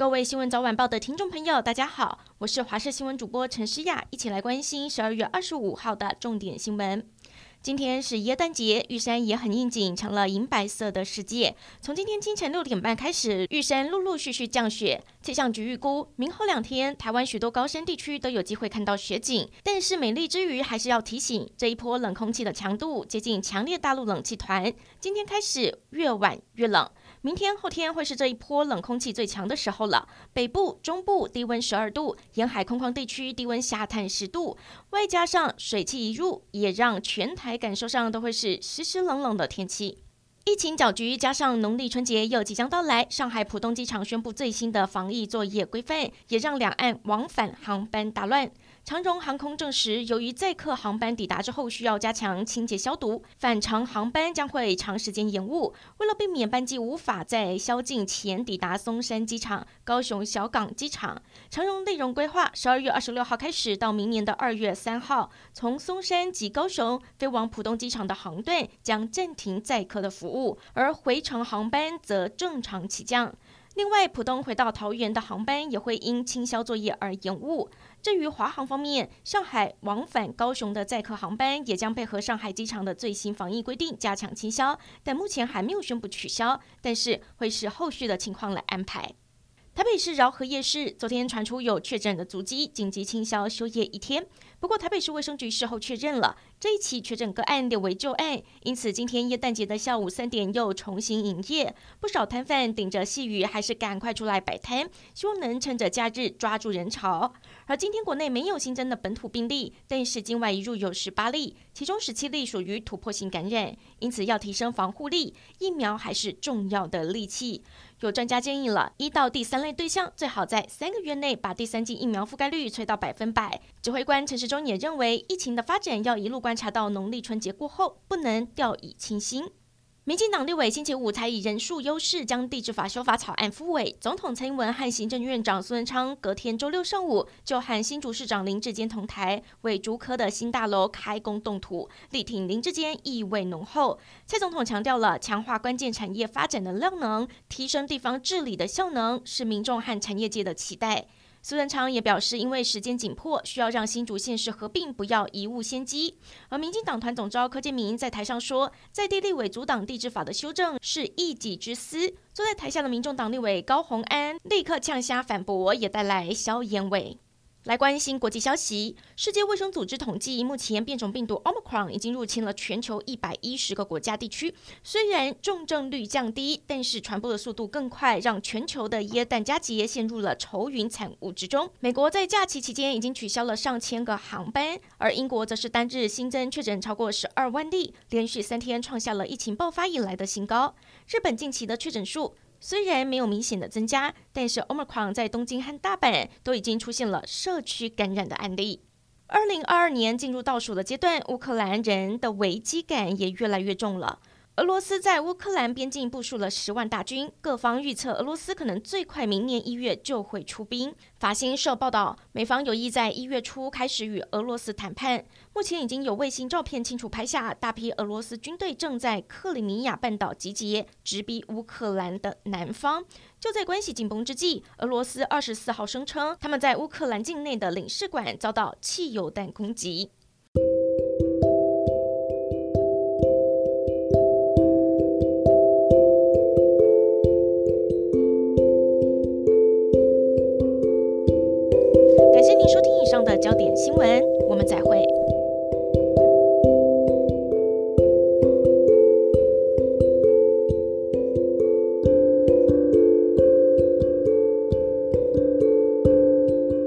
各位新闻早晚报的听众朋友，大家好，我是华视新闻主播陈诗雅，一起来关心十二月二十五号的重点新闻。今天是耶诞节，玉山也很应景，成了银白色的世界。从今天清晨六点半开始，玉山陆陆续续降雪。气象局预估，明后两天台湾许多高山地区都有机会看到雪景。但是美丽之余，还是要提醒，这一波冷空气的强度接近强烈大陆冷气团。今天开始越晚越冷。明天、后天会是这一波冷空气最强的时候了。北部、中部低温十二度，沿海空旷地区低温下探十度，外加上水汽一入，也让全台感受上都会是湿湿冷冷的天气。疫情搅局，加上农历春节又即将到来，上海浦东机场宣布最新的防疫作业规范，也让两岸往返航班大乱。长荣航空证实，由于载客航班抵达之后需要加强清洁消毒，返程航班将会长时间延误。为了避免班机无法在宵禁前抵达松山机场、高雄小港机场，长荣内容规划，十二月二十六号开始到明年的二月三号，从松山及高雄飞往浦东机场的航段将暂停载客的服务，而回程航班则正常起降。另外，浦东回到桃园的航班也会因清消作业而延误。至于华航方面，上海往返高雄的载客航班也将配合上海机场的最新防疫规定加强清消，但目前还没有宣布取消，但是会视后续的情况来安排。台北市饶河夜市昨天传出有确诊的足迹，紧急清消休业一天。不过台北市卫生局事后确认了这一起确诊个案列为旧案，因此今天耶诞节的下午三点又重新营业。不少摊贩顶着细雨还是赶快出来摆摊，希望能趁着假日抓住人潮。而今天国内没有新增的本土病例，但是境外移入有十八例，其中十七例属于突破性感染，因此要提升防护力，疫苗还是重要的利器。有专家建议了，一到第三类对象最好在三个月内把第三剂疫苗覆盖率催到百分百。指挥官陈时中也认为，疫情的发展要一路观察到农历春节过后，不能掉以轻心。民进党立委星期五才以人数优势将地质法修法草案复委，总统蔡英文和行政院长苏贞昌隔天周六上午就和新竹市长林志坚同台为竹科的新大楼开工动土，力挺林志坚意味浓厚。蔡总统强调了强化关键产业发展的量能，提升地方治理的效能，是民众和产业界的期待。苏贞昌也表示，因为时间紧迫，需要让新竹县市合并，不要贻误先机。而民进党团总召柯建明在台上说，在地立委阻挡地质法的修正是一己之私。坐在台下的民众党立委高宏安立刻呛瞎反驳，也带来硝烟味。来关心国际消息，世界卫生组织统计，目前变种病毒 Omicron 已经入侵了全球一百一十个国家地区。虽然重症率降低，但是传播的速度更快，让全球的耶诞佳节陷入了愁云惨雾之中。美国在假期期间已经取消了上千个航班，而英国则是单日新增确诊超过十二万例，连续三天创下了疫情爆发以来的新高。日本近期的确诊数。虽然没有明显的增加，但是 Omicron 在东京和大阪都已经出现了社区感染的案例。二零二二年进入倒数的阶段，乌克兰人的危机感也越来越重了。俄罗斯在乌克兰边境部署了十万大军，各方预测俄罗斯可能最快明年一月就会出兵。法新社报道，美方有意在一月初开始与俄罗斯谈判。目前已经有卫星照片清楚拍下大批俄罗斯军队正在克里米亚半岛集结，直逼乌克兰的南方。就在关系紧绷之际，俄罗斯二十四号声称，他们在乌克兰境内的领事馆遭到汽油弹攻击。感谢您收听以上的焦点新闻，我们再会。